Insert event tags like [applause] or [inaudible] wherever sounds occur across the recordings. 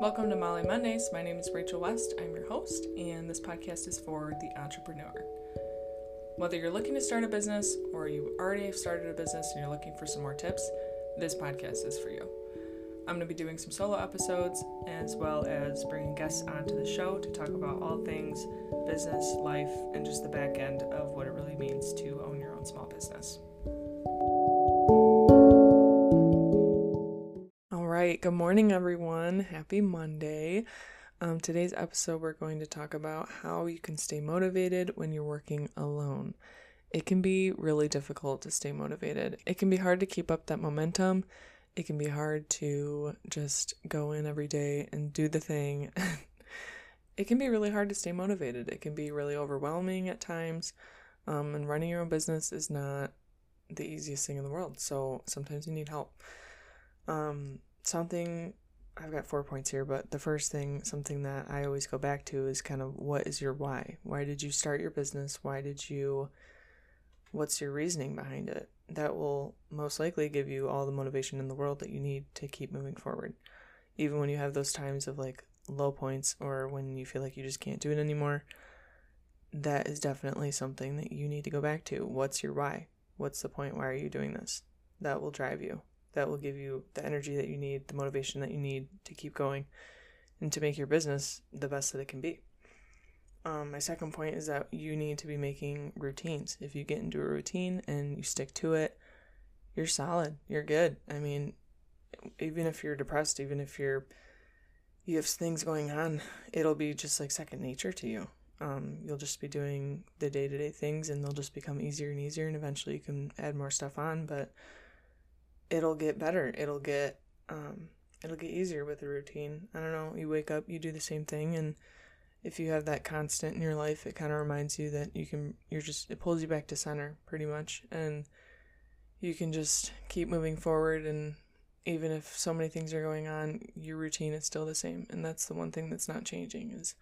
Welcome to Malie Mondays. My name is Rachel West. I'm your host, and this podcast is for the entrepreneur. Whether you're looking to start a business or you already have started a business and you're looking for some more tips, this podcast is for you. I'm going to be doing some solo episodes as well as bringing guests onto the show to talk about all things business, life, and just the back end of what it really means to own your own small business. Right, good morning, everyone. Happy Monday. Um, today's episode, we're going to talk about how you can stay motivated when you're working alone. It can be really difficult to stay motivated. It can be hard to keep up that momentum. It can be hard to just go in every day and do the thing. [laughs] it can be really hard to stay motivated. It can be really overwhelming at times. Um, and running your own business is not the easiest thing in the world. So sometimes you need help. Um, something I've got four points here, but the first thing, something that I always go back to is kind of what is your why? Why did you start your business? Why did you, what's your reasoning behind it? That will most likely give you all the motivation in the world that you need to keep moving forward. Even when you have those times of like low points or when you feel like you just can't do it anymore, that is definitely something that you need to go back to. What's your why? What's the point? Why are you doing this? That will drive you that will give you the energy that you need, the motivation that you need to keep going and to make your business the best that it can be. Um, my second point is that you need to be making routines. If you get into a routine and you stick to it, you're solid. You're good. I mean, even if you're depressed, even if you're you have things going on, it'll be just like second nature to you. Um, you'll just be doing the day to day things, and they'll just become easier and easier. And eventually, you can add more stuff on. But it'll get better. It'll get um, it'll get easier with a routine. I don't know. You wake up, you do the same thing, and if you have that constant in your life, it kind of reminds you that you can. You're just it pulls you back to center pretty much, and you can just keep moving forward. And even if so many things are going on, your routine is still the same, and that's the one thing that's not changing is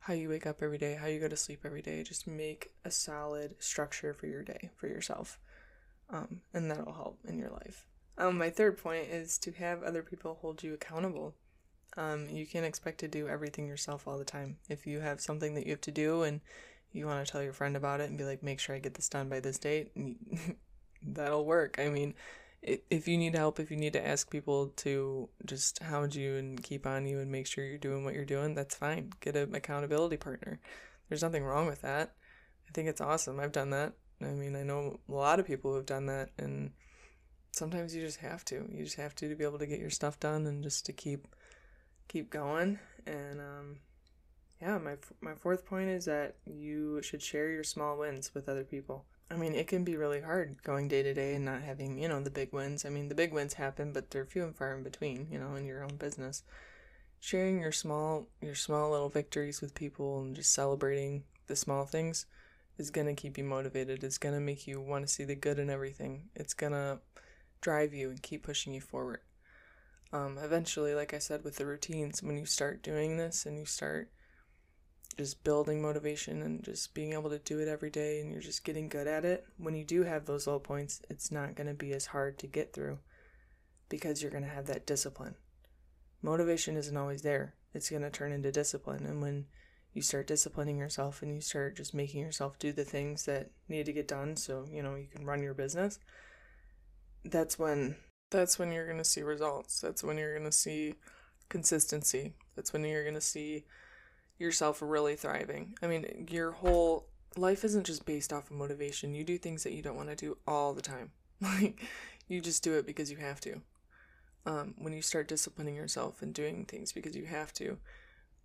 how you wake up every day, how you go to sleep every day. Just make a solid structure for your day for yourself um, and that'll help in your life. Um, my third point is to have other people hold you accountable. Um, you can't expect to do everything yourself all the time. If you have something that you have to do and you want to tell your friend about it and be like, make sure I get this done by this date, [laughs] that'll work. I mean, if you need help, if you need to ask people to just hound you and keep on you and make sure you're doing what you're doing, that's fine. Get an accountability partner. There's nothing wrong with that. I think it's awesome. I've done that. I mean, I know a lot of people who have done that, and sometimes you just have to. You just have to to be able to get your stuff done and just to keep keep going. And um, yeah, my my fourth point is that you should share your small wins with other people. I mean, it can be really hard going day to day and not having, you know, the big wins. I mean, the big wins happen, but they're few and far in between, you know, in your own business. Sharing your small your small little victories with people and just celebrating the small things is going to keep you motivated. It's going to make you want to see the good in everything. It's going to drive you and keep pushing you forward. Um, eventually, like I said, with the routines, when you start doing this and you start just building motivation and just being able to do it every day and you're just getting good at it, when you do have those low points, it's not going to be as hard to get through because you're going to have that discipline. Motivation isn't always there, it's going to turn into discipline. And when you start disciplining yourself and you start just making yourself do the things that need to get done so you know you can run your business that's when that's when you're going to see results. That's when you're going to see consistency. That's when you're going to see yourself really thriving. I mean your whole life isn't just based off of motivation. You do things that you don't want to do all the time. [laughs] Like you just do it because you have to. Um, when you start disciplining yourself and doing things because you have to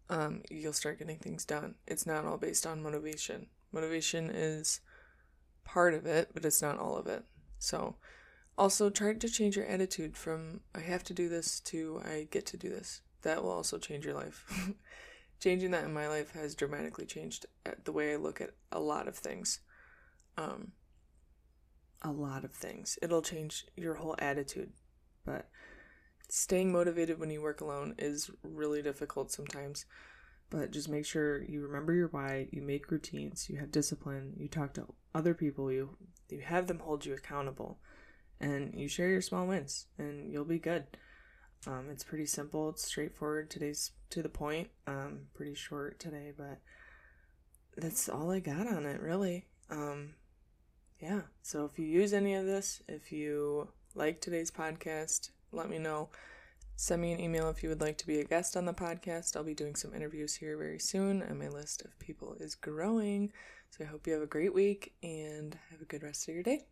um, you'll start getting things done. It's not all based on motivation. Motivation is part of it, but it's not all of it. So, also try to change your attitude from I have to do this to I get to do this. That will also change your life. [laughs] Changing that in my life has dramatically changed the way I look at a lot of things. Um, a lot of things. It'll change your whole attitude. But staying motivated when you work alone is really difficult sometimes. But just make sure you remember your why, you make routines, you have discipline, you talk to other people, you you have them hold you accountable, and you share your small wins, and you'll be good. Um, it's pretty simple, it's straightforward. Today's to the point. Um, pretty short today, but that's all I got on it, really. Um, yeah, so if you use any of this, if you like today's podcast, let me know. Send me an email if you would like to be a guest on the podcast. I'll be doing some interviews here very soon, and my list of people is growing. So I hope you have a great week and have a good rest of your day.